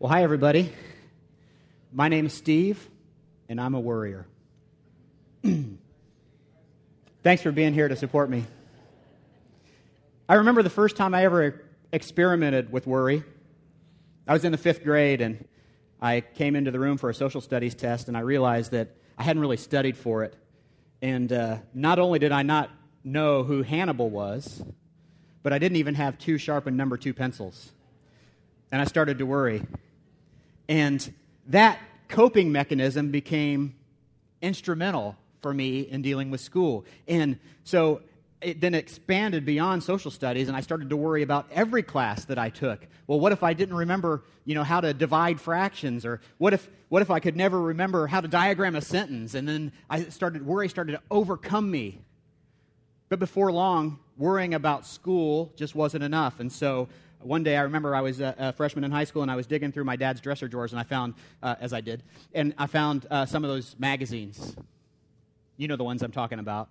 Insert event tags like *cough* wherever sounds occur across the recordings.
Well, hi, everybody. My name is Steve, and I'm a worrier. *clears throat* Thanks for being here to support me. I remember the first time I ever experimented with worry. I was in the fifth grade, and I came into the room for a social studies test, and I realized that I hadn't really studied for it. And uh, not only did I not know who Hannibal was, but I didn't even have two sharpened number two pencils. And I started to worry. And that coping mechanism became instrumental for me in dealing with school. And so it then expanded beyond social studies and I started to worry about every class that I took. Well, what if I didn't remember, you know, how to divide fractions or what if what if I could never remember how to diagram a sentence? And then I started worry started to overcome me. But before long, worrying about school just wasn't enough. And so one day I remember I was a, a, freshman in high school and I was digging through my dad's dresser drawers and I found, uh, as I did, and I found uh, some of those magazines. You know the ones I'm talking about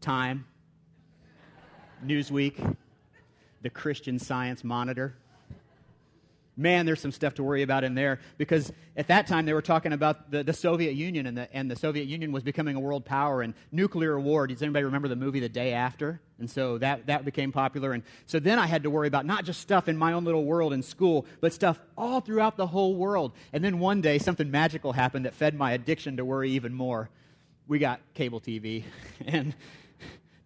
Time, Newsweek, the Christian Science Monitor man, there's some stuff to worry about in there because at that time they were talking about the, the Soviet Union and the, and the Soviet Union was becoming a world power and nuclear war. Does anybody remember the movie The Day After? And so that, that became popular. And so then I had to worry about not just stuff in my own little world in school, but stuff all throughout the whole world. And then one day something magical happened that fed my addiction to worry even more. We got cable TV. *laughs* And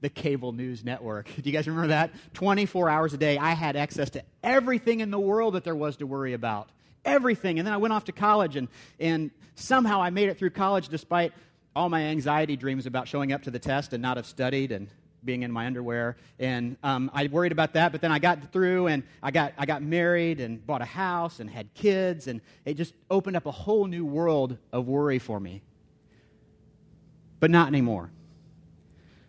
the cable news network. *laughs* Do you guys remember that? 24 hours a day, I had access to everything in the world that there was to worry about. Everything. And then I went off to college, and, and somehow I made it through college despite all my anxiety dreams about showing up to the test and not have studied and being in my underwear. And um, I worried about that, but then I got through and I got, I got married and bought a house and had kids, and it just opened up a whole new world of worry for me. But not anymore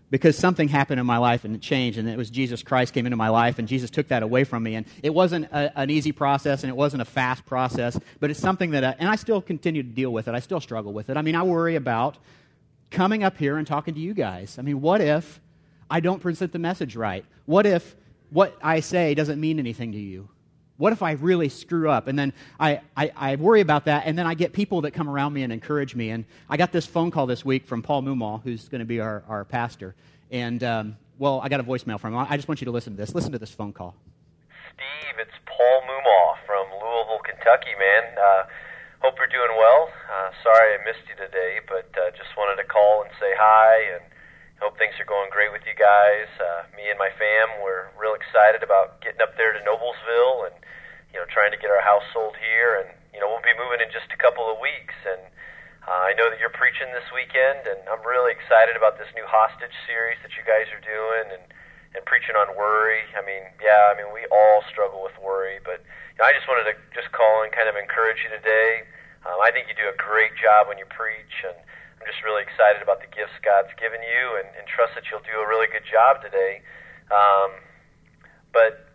because something happened in my life and it changed and it was jesus christ came into my life and jesus took that away from me. And it wasn't a, an easy process and it wasn't a fast process but it's something that I, and i still continue to deal with it. I still struggle with it. I mean i worry about coming up here and talking to you guys. I mean what if i don't present the message right? What if what i say doesn't mean anything to you what if I really screw up? And then I, I, I, worry about that, and then I get people that come around me and encourage me. And I got this phone call this week from Paul Mumal, who's going to be our, our pastor. And, um, well, I got a voicemail from him. I just want you to listen to this. Listen to this phone call. Steve, it's Paul Mumal from Louisville, Kentucky, man. Uh, hope you're doing well. Uh, sorry I missed you today, but uh, just wanted to call and say hi and hope things are going great with you guys. Uh, me and my fam, we're real excited about getting up there to Noblesville and you know, trying to get our house sold here, and you know, we'll be moving in just a couple of weeks. And uh, I know that you're preaching this weekend, and I'm really excited about this new hostage series that you guys are doing, and and preaching on worry. I mean, yeah, I mean, we all struggle with worry, but you know, I just wanted to just call and kind of encourage you today. Um, I think you do a great job when you preach, and just really excited about the gifts God's given you, and, and trust that you'll do a really good job today. Um, but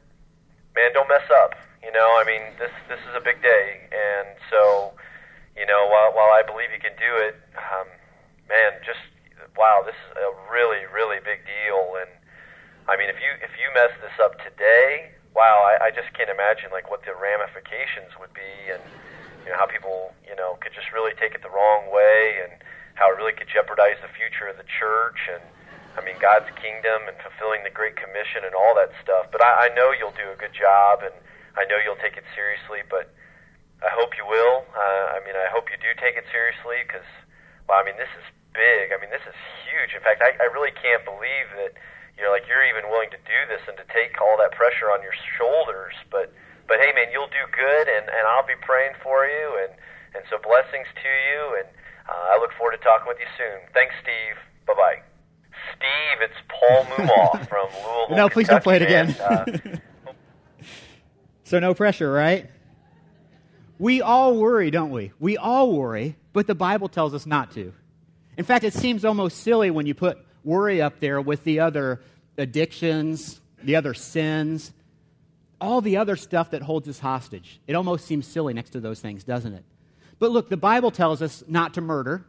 man, don't mess up. You know, I mean, this this is a big day, and so, you know, while while I believe you can do it, um, man, just wow, this is a really really big deal. And I mean, if you if you mess this up today, wow, I, I just can't imagine like what the ramifications would be, and you know how people you know could just really take it the wrong way, and how it really could jeopardize the future of the church and. I mean, God's kingdom and fulfilling the Great Commission and all that stuff. But I, I know you'll do a good job, and I know you'll take it seriously, but I hope you will. Uh, I mean, I hope you do take it seriously because, well, I mean, this is big. I mean, this is huge. In fact, I, I really can't believe that you know, like you're even willing to do this and to take all that pressure on your shoulders. But, but hey, man, you'll do good, and and I'll be praying for you, and and so blessings to you, and uh, I look forward to talking with you soon. Thanks, Steve. Bye bye. Steve, it's Paul Mumal *laughs* from Louisville. no, please Kentucky, don't play it again. uh, *laughs* So, no pressure, right? We all worry, don't we? We all worry, but the Bible tells us not to. In fact, it seems almost silly when you put worry up there with the other addictions, the other sins, all the other stuff that holds us hostage. It almost seems silly next to those things, doesn't it? But look, the Bible tells us not to murder,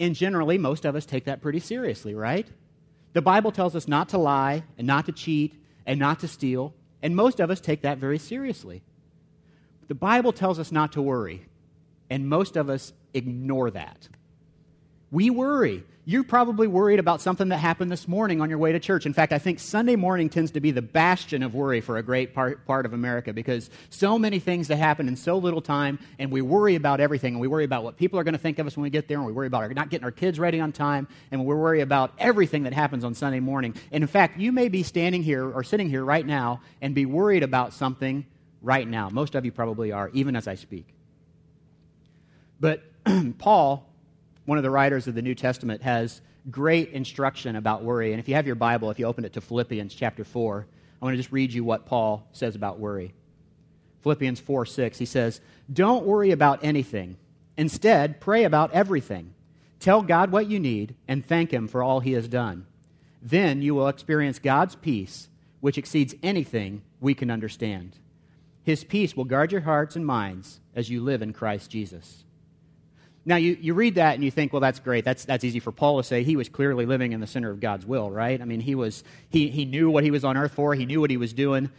and generally, most of us take that pretty seriously, right? The Bible tells us not to lie, and not to cheat, and not to steal. And most of us take that very seriously. The Bible tells us not to worry, and most of us ignore that. We worry. You're probably worried about something that happened this morning on your way to church. In fact, I think Sunday morning tends to be the bastion of worry for a great part, part of America because so many things that happen in so little time, and we worry about everything. And we worry about what people are going to think of us when we get there, and we worry about our, not getting our kids ready on time, and we worry about everything that happens on Sunday morning. And in fact, you may be standing here or sitting here right now and be worried about something right now. Most of you probably are, even as I speak. But *clears throat* Paul one of the writers of the New Testament, has great instruction about worry. And if you have your Bible, if you open it to Philippians chapter 4, I want to just read you what Paul says about worry. Philippians 4 6, he says, Don't worry about anything. Instead, pray about everything. Tell God what you need and thank Him for all He has done. Then you will experience God's peace, which exceeds anything we can understand. His peace will guard your hearts and minds as you live in Christ Jesus. Now, you, you read that and you think, well, that's great. That's, that's easy for Paul to say. He was clearly living in the center of God's will, right? I mean, he, was, he, he knew what he was on earth for, he knew what he was doing.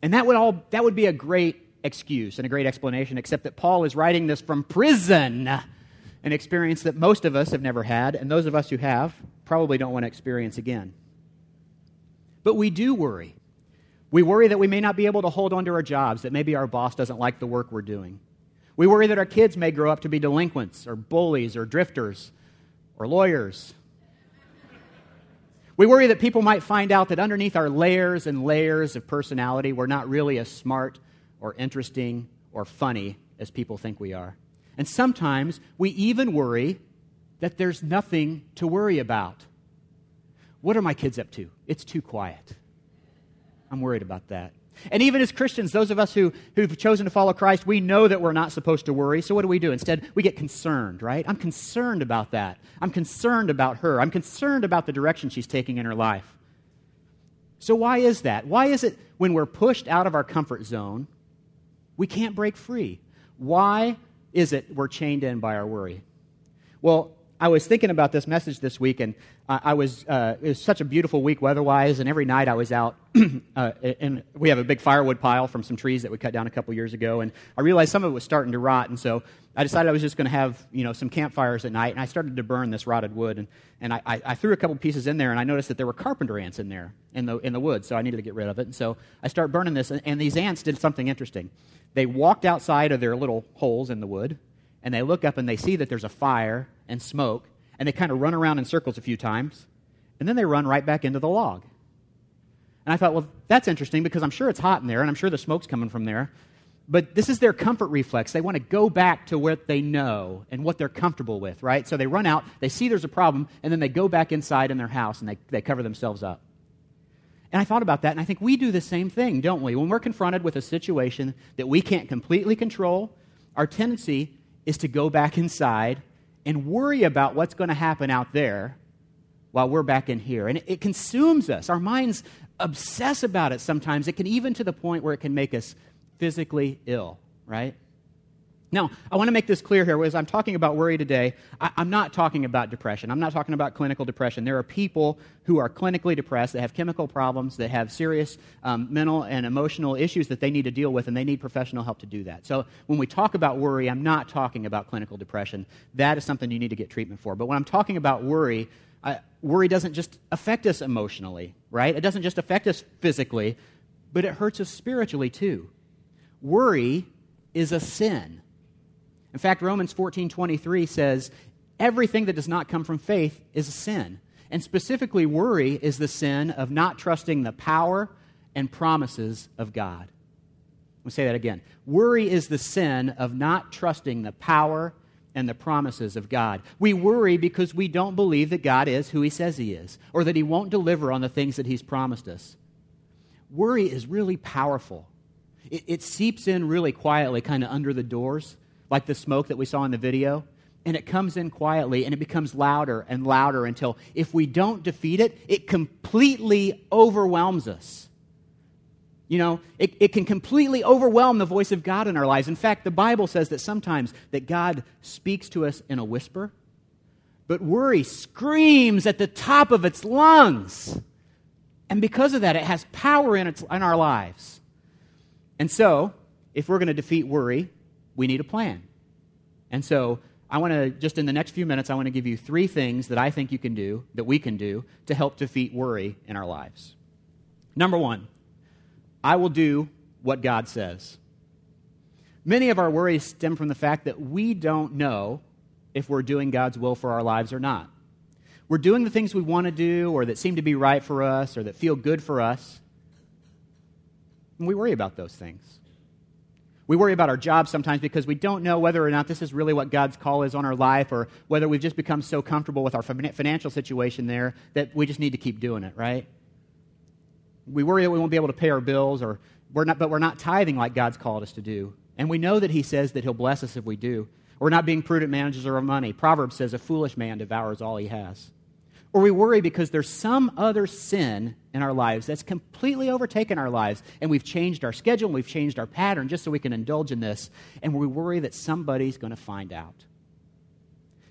And that would, all, that would be a great excuse and a great explanation, except that Paul is writing this from prison, an experience that most of us have never had, and those of us who have probably don't want to experience again. But we do worry. We worry that we may not be able to hold on to our jobs, that maybe our boss doesn't like the work we're doing we worry that our kids may grow up to be delinquents or bullies or drifters or lawyers. We worry that people might find out that underneath our layers and layers of personality, we're not really as smart or interesting or funny as people think we are. And sometimes we even worry that there's nothing to worry about. What are my kids up to? It's too quiet. I'm worried about that. And even as Christians, those of us who, who've chosen to follow Christ, we know that we're not supposed to worry. So what do we do? Instead, we get concerned, right? I'm concerned about that. I'm concerned about her. I'm concerned about the direction she's taking in her life. So why is that? Why is it when we're pushed out of our comfort zone, we can't break free? Why is it we're chained in by our worry? Well, I was thinking about this message this week, and I was, uh, it was such a beautiful week weather-wise, and every night I was out, *clears throat* uh, and we have a big firewood pile from some trees that we cut down a couple years ago, and I realized some of it was starting to rot, and so I decided I was just going to have, you know, some campfires at night, and I started to burn this rotted wood, and, and I, I, threw a couple pieces in there, and I noticed that there were carpenter ants in there, in the, in the wood, so I needed to get rid of it, and so I start burning this, and, and these ants did something interesting. They walked outside of their little holes in the wood, and they look up and they see that there's a fire and smoke, and they kind of run around in circles a few times, and then they run right back into the log. And I thought, well, that's interesting because I'm sure it's hot in there, and I'm sure the smoke's coming from there. But this is their comfort reflex. They want to go back to what they know and what they're comfortable with, right? So they run out, they see there's a problem, and then they go back inside in their house and they, they cover themselves up. And I thought about that, and I think we do the same thing, don't we? When we're confronted with a situation that we can't completely control, our tendency is to go back inside and worry about what's going to happen out there while we're back in here. And it, consumes us. Our minds obsess about it sometimes. It can even to the point where it can make us physically ill, right? Now, I want to make this clear here. As I'm talking about worry today, I, am not talking about depression. I'm not talking about clinical depression. There are people who are clinically depressed, that have chemical problems, that have serious um, mental and emotional issues that they need to deal with, and they need professional help to do that. So, when we talk about worry, I'm not talking about clinical depression. That is something you need to get treatment for. But when I'm talking about worry, I, worry doesn't just affect us emotionally, right? It doesn't just affect us physically, but it hurts us spiritually too. Worry is a sin. In fact, Romans 14:23 says, "Everything that does not come from faith is a sin." And specifically, worry is the sin of not trusting the power and promises of God. Let me say that again. Worry is the sin of not trusting the power and the promises of God. We worry because we don't believe that God is who He says He is, or that He won't deliver on the things that He's promised us. Worry is really powerful. It, it seeps in really quietly, kind of under the doors, like the smoke that we saw in the video. And it comes in quietly and it becomes louder and louder until if we don't defeat it, it completely overwhelms us. You know, it, it can completely overwhelm the voice of God in our lives. In fact, the Bible says that sometimes that God speaks to us in a whisper, but worry screams at the top of its lungs. And because of that, it has power in, its, in our lives. And so, if we're going to defeat worry, we need a plan. And so I want to, just in the next few minutes, I want to give you three things that I think you can do, that we can do, to help defeat worry in our lives. Number one, I will do what God says. Many of our worries stem from the fact that we don't know if we're doing God's will for our lives or not. We're doing the things we want to do or that seem to be right for us or that feel good for us. And we worry about those things. We worry about our jobs sometimes because we don't know whether or not this is really what God's call is on our life or whether we've just become so comfortable with our financial situation there that we just need to keep doing it, right? We worry that we won't be able to pay our bills or we're not, but we're not tithing like God's called us to do. And we know that He says that He'll bless us if we do. We're not being prudent managers of our money. Proverbs says a foolish man devours all he has. Or we worry because there's some other sin in our lives that's completely overtaken our lives, and we've changed our schedule and we've changed our pattern just so we can indulge in this, and we worry that somebody's going to find out.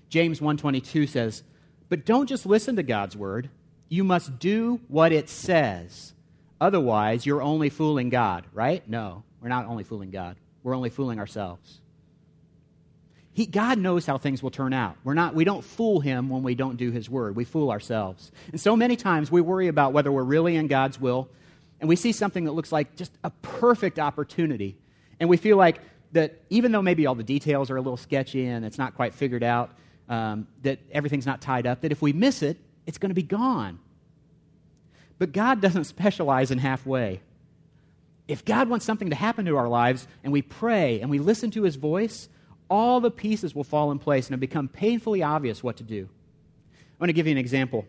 James 1:22 says, "But don't just listen to God's word, you must do what it says. Otherwise, you're only fooling God, right? No, we're not only fooling God. We're only fooling ourselves. He, God knows how things will turn out. We're not, we don't fool him when we don't do his word. We fool ourselves. And so many times we worry about whether we're really in God's will, and we see something that looks like just a perfect opportunity. And we feel like that even though maybe all the details are a little sketchy and it's not quite figured out, um, that everything's not tied up, that if we miss it, it's going to be gone. But God doesn't specialize in halfway. If God wants something to happen to our lives and we pray and we listen to his voice, all the pieces will fall in place and it'll become painfully obvious what to do. I want to give you an example.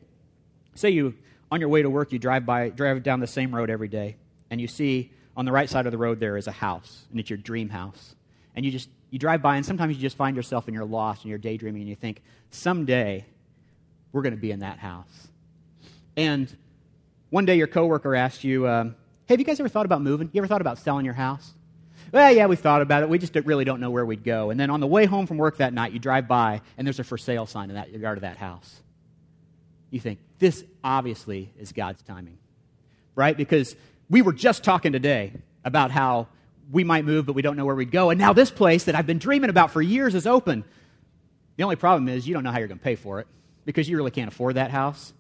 Say you, on your way to work, you drive, by, drive down the same road every day, and you see on the right side of the road there is a house, and it's your dream house. And you just you drive by, and sometimes you just find yourself and you're lost and you're daydreaming, and you think, someday we're going to be in that house. And one day your coworker asked you, um, "Hey, have you guys ever thought about moving? You ever thought about selling your house?" Well, yeah, we thought about it. We just really don't know where we'd go. And then on the way home from work that night, you drive by, and there's a for sale sign in that yard of that house. You think, this obviously is God's timing, right? Because we were just talking today about how we might move, but we don't know where we'd go. And now this place that I've been dreaming about for years is open. The only problem is you don't know how you're going to pay for it because you really can't afford that house.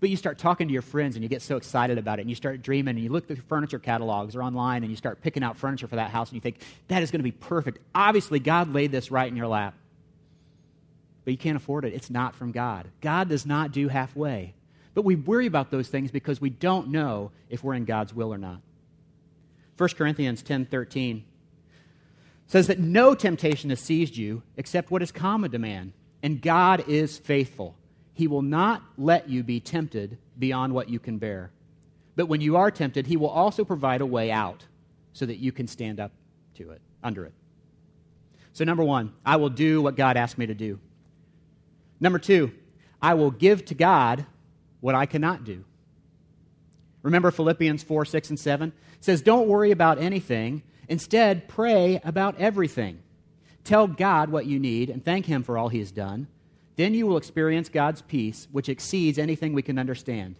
But you start talking to your friends and you get so excited about it and you start dreaming and you look the furniture catalogs or online and you start picking out furniture for that house and you think, that is going to be perfect. Obviously, God laid this right in your lap. But you can't afford it. It's not from God. God does not do halfway. But we worry about those things because we don't know if we're in God's will or not. 1 Corinthians 10:13 says that no temptation has seized you except what is common to man, and God is faithful. He will not let you be tempted beyond what you can bear. But when you are tempted, he will also provide a way out so that you can stand up to it, under it. So, number one, I will do what God asked me to do. Number two, I will give to God what I cannot do. Remember Philippians 4, 6, and 7? It says, Don't worry about anything. Instead, pray about everything. Tell God what you need and thank Him for all He has done. Then you will experience God's peace, which exceeds anything we can understand.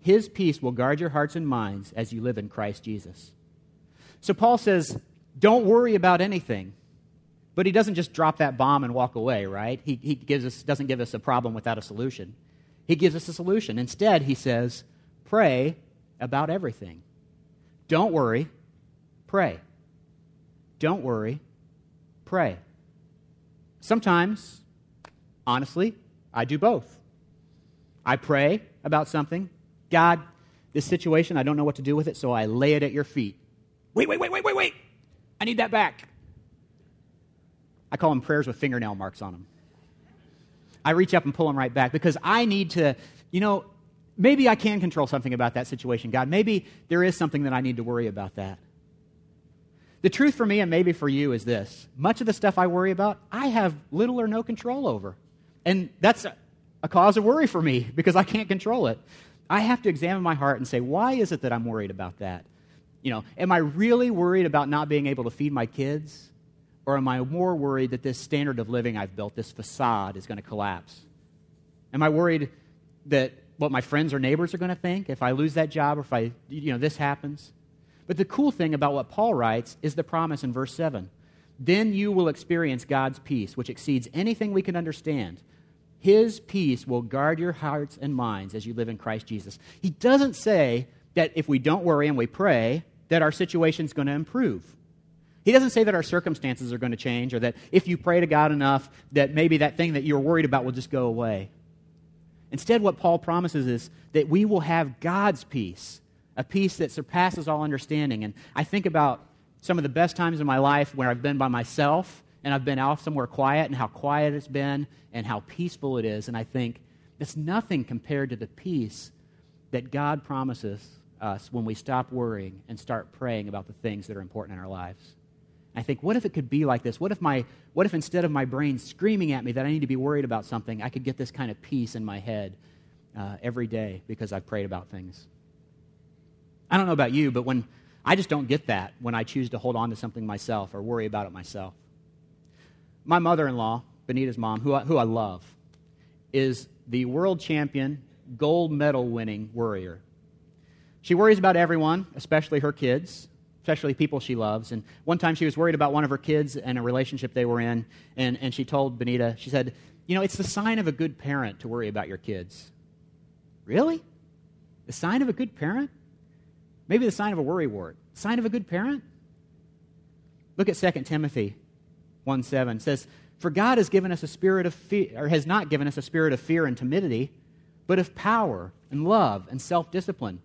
His peace will guard your hearts and minds as you live in Christ Jesus. So Paul says, don't worry about anything. But he doesn't just drop that bomb and walk away, right? He, he gives us, doesn't give us a problem without a solution. He gives us a solution. Instead, he says, pray about everything. Don't worry, pray. Don't worry, pray. Sometimes Honestly, I do both. I pray about something. God, this situation, I don't know what to do with it, so I lay it at your feet. Wait, wait, wait, wait, wait, wait. I need that back. I call them prayers with fingernail marks on them. I reach up and pull them right back because I need to, you know, maybe I can control something about that situation, God. Maybe there is something that I need to worry about that. The truth for me and maybe for you is this much of the stuff I worry about, I have little or no control over. And that's a cause of worry for me because I can't control it. I have to examine my heart and say, why is it that I'm worried about that? You know, am I really worried about not being able to feed my kids? Or am I more worried that this standard of living I've built, this facade, is going to collapse? Am I worried that what my friends or neighbors are going to think if I lose that job or if I, you know, this happens? But the cool thing about what Paul writes is the promise in verse 7. Then you will experience God's peace, which exceeds anything we can understand. His peace will guard your hearts and minds as you live in Christ Jesus. He doesn't say that if we don't worry and we pray, that our situation's going to improve. He doesn't say that our circumstances are going to change or that if you pray to God enough, that maybe that thing that you're worried about will just go away. Instead, what Paul promises is that we will have God's peace, a peace that surpasses all understanding. And I think about some of the best times in my life where I've been by myself and I've been off somewhere quiet and how quiet it's been and how peaceful it is. And I think it's nothing compared to the peace that God promises us when we stop worrying and start praying about the things that are important in our lives. I think, what if it could be like this? What if, my, what if instead of my brain screaming at me that I need to be worried about something, I could get this kind of peace in my head uh, every day because I've prayed about things? I don't know about you, but when I just don't get that when I choose to hold on to something myself or worry about it myself. My mother in law, Benita's mom, who I, who I love, is the world champion, gold medal winning worrier. She worries about everyone, especially her kids especially people she loves. And one time she was worried about one of her kids and a relationship they were in, and, and she told Benita, she said, You know, it's the sign of a good parent to worry about your kids. Really? The sign of a good parent? Maybe the sign of a worrywart. Sign of a good parent? Look at 2 Timothy 1 7. Says, For God has given us a spirit of fear, or has not given us a spirit of fear and timidity, but of power and love and self discipline.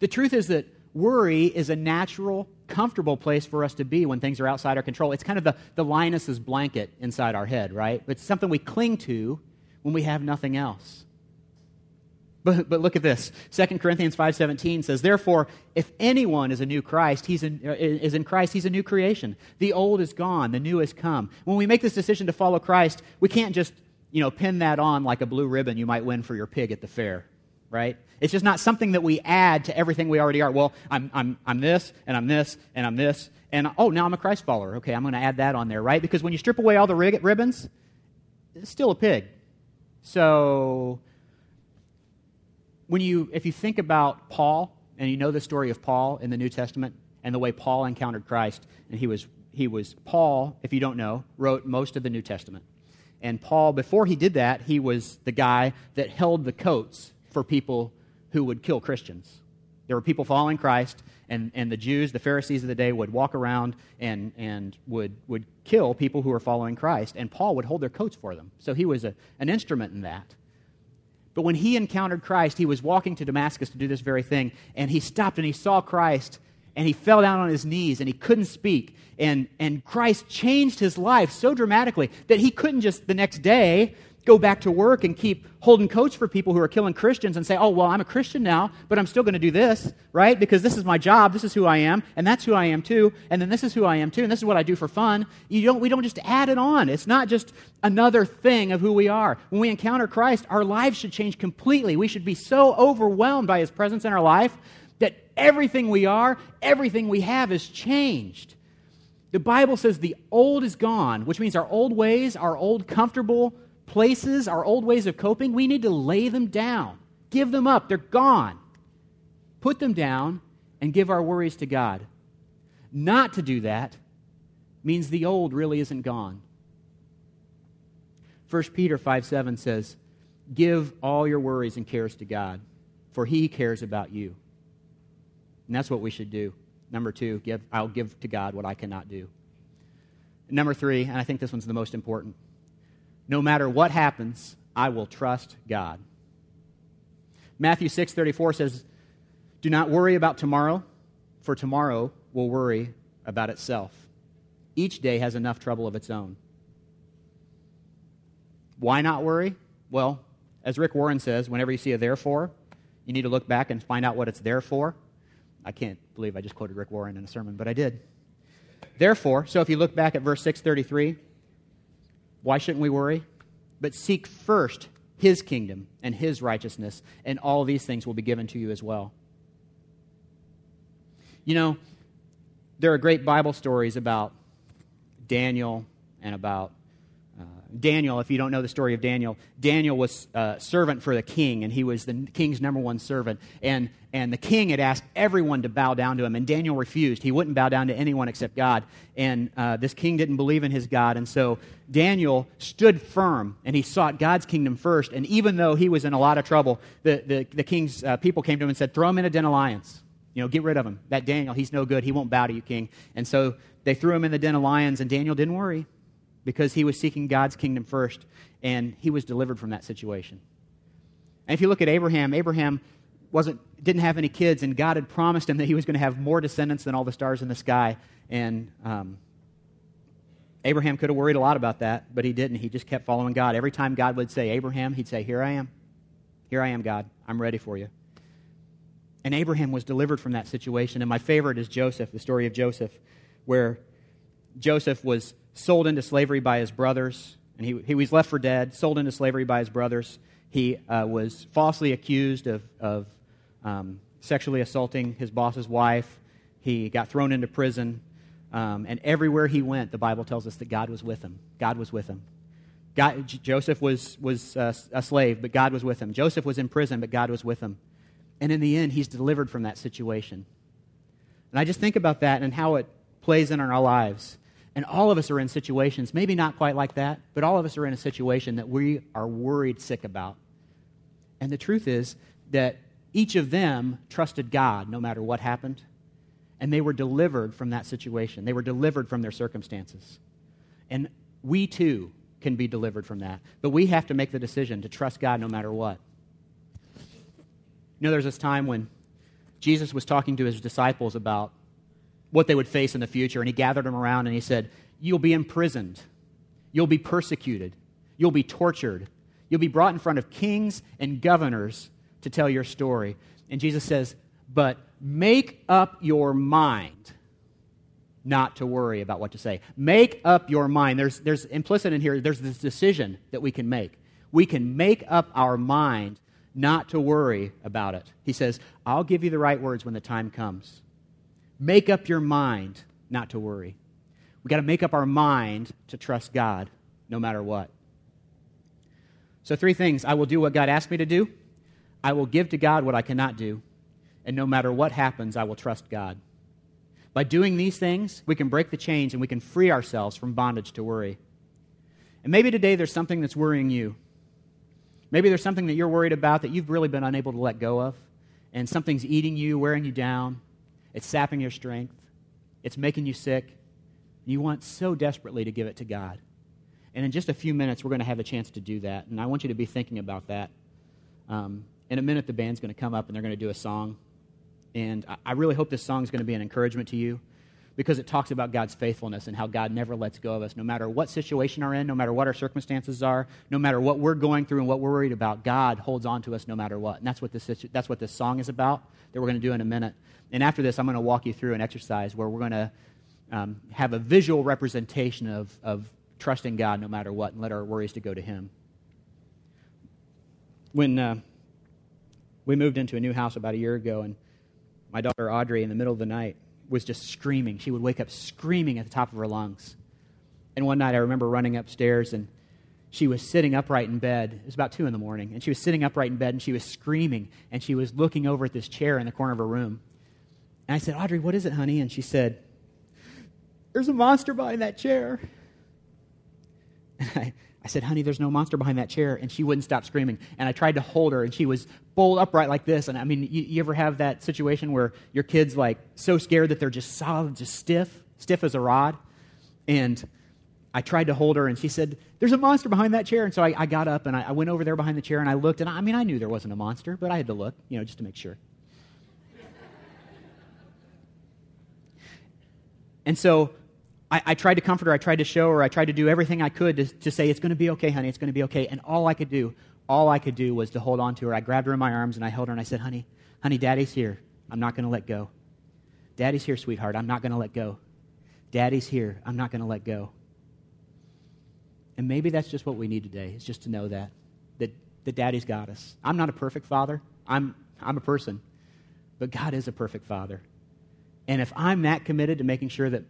The truth is that worry is a natural, comfortable place for us to be when things are outside our control. It's kind of the, the Linus's blanket inside our head, right? It's something we cling to when we have nothing else. But, but look at this. 2 Corinthians 5.17 says, Therefore, if anyone is a new Christ, he's in, uh, is in Christ, he's a new creation. The old is gone, the new has come. When we make this decision to follow Christ, we can't just, you know, pin that on like a blue ribbon you might win for your pig at the fair right? It's just not something that we add to everything we already are. Well, I'm, I'm, I'm this, and I'm this, and I'm this, and oh, now I'm a Christ follower. Okay, I'm going to add that on there, right? Because when you strip away all the ribbons, it's still a pig. So, when you, if you think about Paul, and you know the story of Paul in the New Testament, and the way Paul encountered Christ, and he was, he was Paul, if you don't know, wrote most of the New Testament. And Paul, before he did that, he was the guy that held the coats for people who would kill Christians. There were people following Christ, and, and the Jews, the Pharisees of the day, would walk around and, and would, would kill people who were following Christ, and Paul would hold their coats for them. So he was a, an instrument in that. But when he encountered Christ, he was walking to Damascus to do this very thing, and he stopped and he saw Christ, and he fell down on his knees, and he couldn't speak. And, and Christ changed his life so dramatically that he couldn't just the next day go back to work and keep holding coats for people who are killing Christians and say, oh, well, I'm a Christian now, but I'm still going to do this, right? Because this is my job, this is who I am, and that's who I am too, and then this is who I am too, and this is what I do for fun. You don't, we don't just add it on. It's not just another thing of who we are. When we encounter Christ, our lives should change completely. We should be so overwhelmed by his presence in our life that everything we are, everything we have is changed. The Bible says the old is gone, which means our old ways, our old comfortable places, our old ways of coping, we need to lay them down. Give them up. They're gone. Put them down and give our worries to God. Not to do that means the old really isn't gone. 1 Peter 5 7 says, Give all your worries and cares to God, for he cares about you. And that's what we should do. Number two, give, I'll give to God what I cannot do. Number three, and I think this one's the most important no matter what happens, I will trust God. Matthew 6:34 says, "Do not worry about tomorrow, for tomorrow will worry about itself. Each day has enough trouble of its own." Why not worry? Well, as Rick Warren says, whenever you see a therefore, you need to look back and find out what it's there for. I can't believe I just quoted Rick Warren in a sermon, but I did. Therefore, so if you look back at verse 633, why shouldn't we worry? But seek first his kingdom and his righteousness, and all these things will be given to you as well. You know, there are great Bible stories about Daniel and about Daniel, if you don't know the story of Daniel, Daniel was a servant for the king, and he was the king's number one servant. And, and the king had asked everyone to bow down to him, and Daniel refused. He wouldn't bow down to anyone except God. And uh, this king didn't believe in his God. And so Daniel stood firm, and he sought God's kingdom first. And even though he was in a lot of trouble, the, the, the king's uh, people came to him and said, Throw him in a den of lions. You know, get rid of him. That Daniel, he's no good. He won't bow to you, king. And so they threw him in the den of lions, and Daniel didn't worry because he was seeking God's kingdom first, and he was delivered from that situation. And if you look at Abraham, Abraham wasn't, didn't have any kids, and God had promised him that he was going to have more descendants than all the stars in the sky. And um, Abraham could have worried a lot about that, but he didn't. He just kept following God. Every time God would say, Abraham, he'd say, Here I am. Here I am, God. I'm ready for you. And Abraham was delivered from that situation. And my favorite is Joseph, the story of Joseph, where Joseph was sold into slavery by his brothers, and he, he was left for dead, sold into slavery by his brothers. He uh, was falsely accused of, of um, sexually assaulting his boss's wife. He got thrown into prison. Um, and everywhere he went, the Bible tells us that God was with him. God was with him. God, Joseph was, was uh, a slave, but God was with him. Joseph was in prison, but God was with him. And in the end, he's delivered from that situation. And I just think about that and how it plays in our lives. And all of us are in situations, maybe not quite like that, but all of us are in a situation that we are worried sick about. And the truth is that each of them trusted God no matter what happened, and they were delivered from that situation. They were delivered from their circumstances. And we too can be delivered from that. But we have to make the decision to trust God no matter what. You know, there's this time when Jesus was talking to his disciples about what they would face in the future. And he gathered them around and he said, You'll be imprisoned, you'll be persecuted, you'll be tortured, you'll be brought in front of kings and governors to tell your story. And Jesus says, But make up your mind not to worry about what to say. Make up your mind. There's, there's implicit in here, there's this decision that we can make. We can make up our mind not to worry about it. He says, I'll give you the right words when the time comes. Make up your mind not to worry. We've got to make up our mind to trust God no matter what. So, three things I will do what God asked me to do, I will give to God what I cannot do, and no matter what happens, I will trust God. By doing these things, we can break the chains and we can free ourselves from bondage to worry. And maybe today there's something that's worrying you. Maybe there's something that you're worried about that you've really been unable to let go of, and something's eating you, wearing you down. It's sapping your strength. It's making you sick. You want so desperately to give it to God. And in just a few minutes, we're going to have a chance to do that. And I want you to be thinking about that. Um, in a minute, the band's going to come up and they're going to do a song. And I really hope this song is going to be an encouragement to you because it talks about God's faithfulness and how God never lets go of us. No matter what situation we're in, no matter what our circumstances are, no matter what we're going through and what we're worried about, God holds on to us no matter what. And that's what this, that's what this song is about that we're going to do in a minute. And after this, I'm going to walk you through an exercise where we're going to um, have a visual representation of, of trusting God no matter what and let our worries to go to Him. When uh, we moved into a new house about a year ago, and my daughter Audrey, in the middle of the night, was just screaming. She would wake up screaming at the top of her lungs. And one night I remember running upstairs and she was sitting upright in bed. It was about 2 in the morning. And she was sitting upright in bed and she was screaming and she was looking over at this chair in the corner of her room. And I said, Audrey, what is it, honey? And she said, There's a monster behind that chair. *laughs* And I, I said, honey, there's no monster behind that chair. And she wouldn't stop screaming. And I tried to hold her, and she was bolt upright like this. And I mean, you, you, ever have that situation where your kid's like so scared that they're just solid, just stiff, stiff as a rod? And I tried to hold her, and she said, There's a monster behind that chair. And so I, I got up and I, I, went over there behind the chair and I looked. And I, I mean, I knew there wasn't a monster, but I had to look, you know, just to make sure. and so I, I, tried to comfort her. I tried to show her. I tried to do everything I could to, to say, it's going to be okay, honey. It's going to be okay. And all I could do, all I could do was to hold on to her. I grabbed her in my arms and I held her and I said, honey, honey, daddy's here. I'm not going to let go. Daddy's here, sweetheart. I'm not going to let go. Daddy's here. I'm not going to let go. And maybe that's just what we need today, is just to know that, that, that daddy's got us. I'm not a perfect father. I'm, I'm a person. But God is a perfect father. And if I'm that committed to making sure that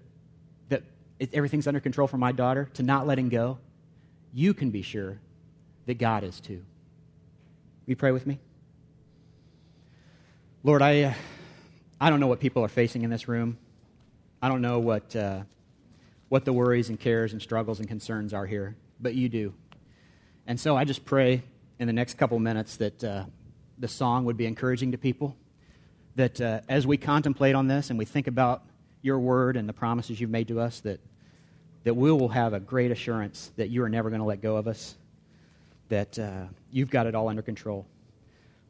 everything's under control for my daughter, to not letting go, you can be sure that God is too. Will you pray with me? Lord, I, uh, I don't know what people are facing in this room. I don't know what, uh, what the worries and cares and struggles and concerns are here, but you do. And so I just pray in the next couple minutes that uh, the song would be encouraging to people. That uh, as we contemplate on this and we think about your word and the promises you've made to us, that, that we will have a great assurance that you are never going to let go of us, that uh, you've got it all under control.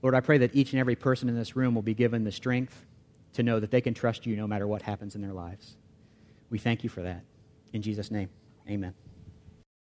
Lord, I pray that each and every person in this room will be given the strength to know that they can trust you no matter what happens in their lives. We thank you for that. In Jesus' name, amen.